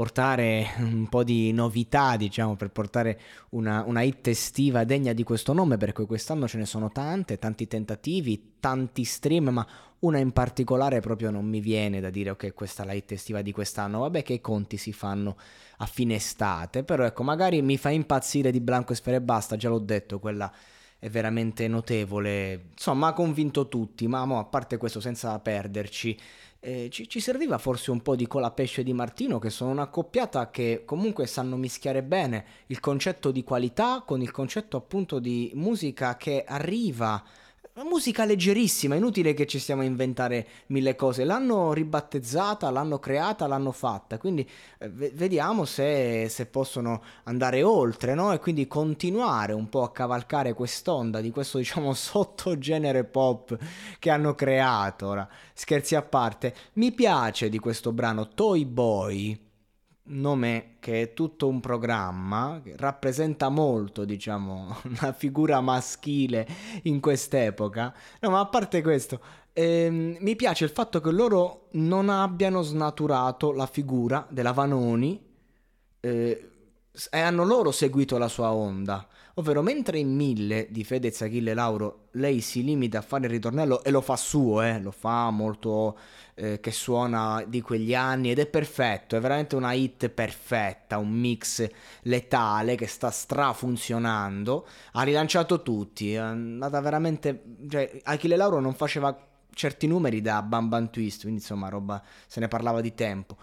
Portare un po' di novità, diciamo, per portare una, una hit estiva degna di questo nome, perché quest'anno ce ne sono tante, tanti tentativi, tanti stream, ma una in particolare proprio non mi viene da dire ok, questa è la hit estiva di quest'anno, vabbè che i conti si fanno a fine estate, però ecco, magari mi fa impazzire di Blanco e Sfere e basta, già l'ho detto, quella è veramente notevole, insomma ha convinto tutti, ma mo, a parte questo senza perderci, eh, ci, ci, serviva forse un po' di Colapesce e di Martino, che sono una coppiata che comunque sanno mischiare bene il concetto di qualità con il concetto appunto di musica che arriva musica leggerissima, inutile che ci stiamo a inventare mille cose. L'hanno ribattezzata, l'hanno creata, l'hanno fatta. Quindi eh, vediamo se, se, possono andare oltre, no? E quindi continuare un po' a cavalcare quest'onda di questo, diciamo, sottogenere pop che hanno creato. Ora, scherzi a parte, mi piace di questo brano Toy Boy nome che è tutto un programma, che rappresenta molto, diciamo, una figura maschile in quest'epoca. No, ma a parte questo, ehm, mi piace il fatto che loro non abbiano snaturato la figura della Vanoni eh, hanno loro seguito la sua onda. Ovvero, mentre in Mille di Fedez, Achille Lauro lei si limita a fare il ritornello e lo fa suo, eh, lo fa molto eh, che suona di quegli anni ed è perfetto, è veramente una hit perfetta, un mix letale che sta strafunzionando, ha rilanciato tutti, è andata veramente... Cioè, Achille Lauro non faceva certi numeri da Bam Bam Twist, quindi insomma roba, se ne parlava di tempo.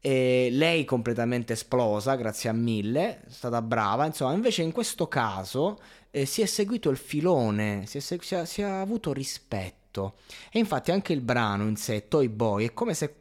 E lei completamente esplosa grazie a mille, è stata brava, insomma invece in questo caso eh, si è seguito il filone, si è, si, è, si è, avuto rispetto. E infatti anche il brano in sé, Toy Boy, è come se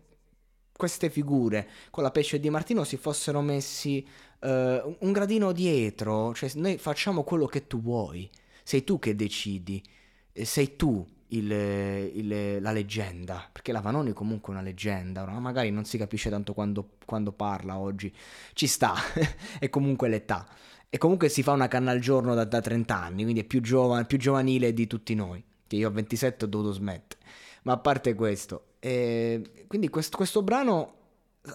queste figure con la pesce di Martino si fossero messi uh, un gradino dietro, cioè noi facciamo quello che tu vuoi, sei tu che decidi, sei tu il, il, la leggenda, perché la Vanoni è comunque una leggenda, no? magari non si capisce tanto quando, quando parla oggi, ci sta, è comunque l'età. E comunque si fa una canna al giorno da, da 30 anni, quindi è più, giova, più giovanile di tutti noi, che io a 27 ho dovuto smettere. Ma a parte questo, eh, quindi questo, questo brano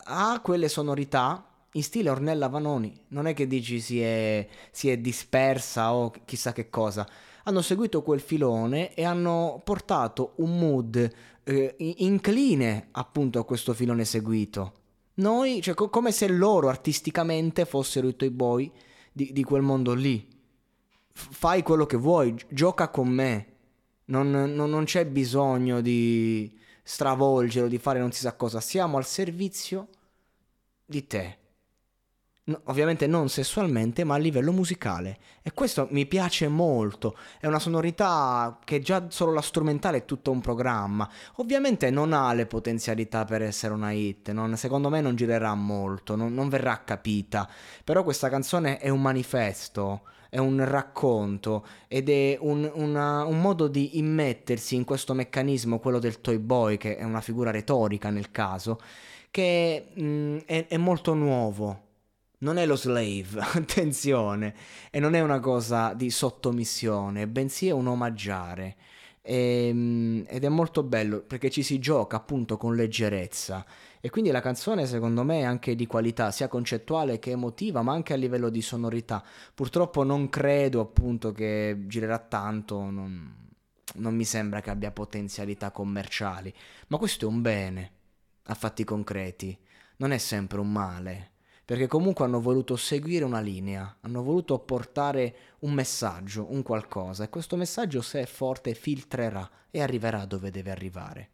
ha quelle sonorità in stile Ornella Vanoni, non è che dici si è, si è dispersa o chissà che cosa hanno seguito quel filone e hanno portato un mood eh, incline appunto a questo filone seguito. Noi, cioè co- come se loro artisticamente fossero i Toy Boy di, di quel mondo lì. F- fai quello che vuoi, gioca con me. Non, non, non c'è bisogno di stravolgere o di fare non si sa cosa. Siamo al servizio di te. No, ovviamente non sessualmente, ma a livello musicale. E questo mi piace molto. È una sonorità che già solo la strumentale è tutto un programma. Ovviamente non ha le potenzialità per essere una hit. Non, secondo me non girerà molto, non, non verrà capita. Però questa canzone è un manifesto è un racconto ed è un, una, un, modo di immettersi in questo meccanismo, quello del toy boy, che è una figura retorica nel caso, che mh, è, è molto nuovo non è lo slave, attenzione, e non è una cosa di sottomissione, bensì è un omaggiare. E, ehm, ed è molto bello perché ci si gioca appunto con leggerezza. E quindi la canzone secondo me è anche di qualità sia concettuale che emotiva ma anche a livello di sonorità. Purtroppo non credo appunto che girerà tanto non, non mi sembra che abbia potenzialità commerciali. Ma questo è un bene a fatti concreti. Non è sempre un male perché comunque hanno voluto seguire una linea, hanno voluto portare un messaggio, un qualcosa, e questo messaggio se è forte filtrerà e arriverà dove deve arrivare.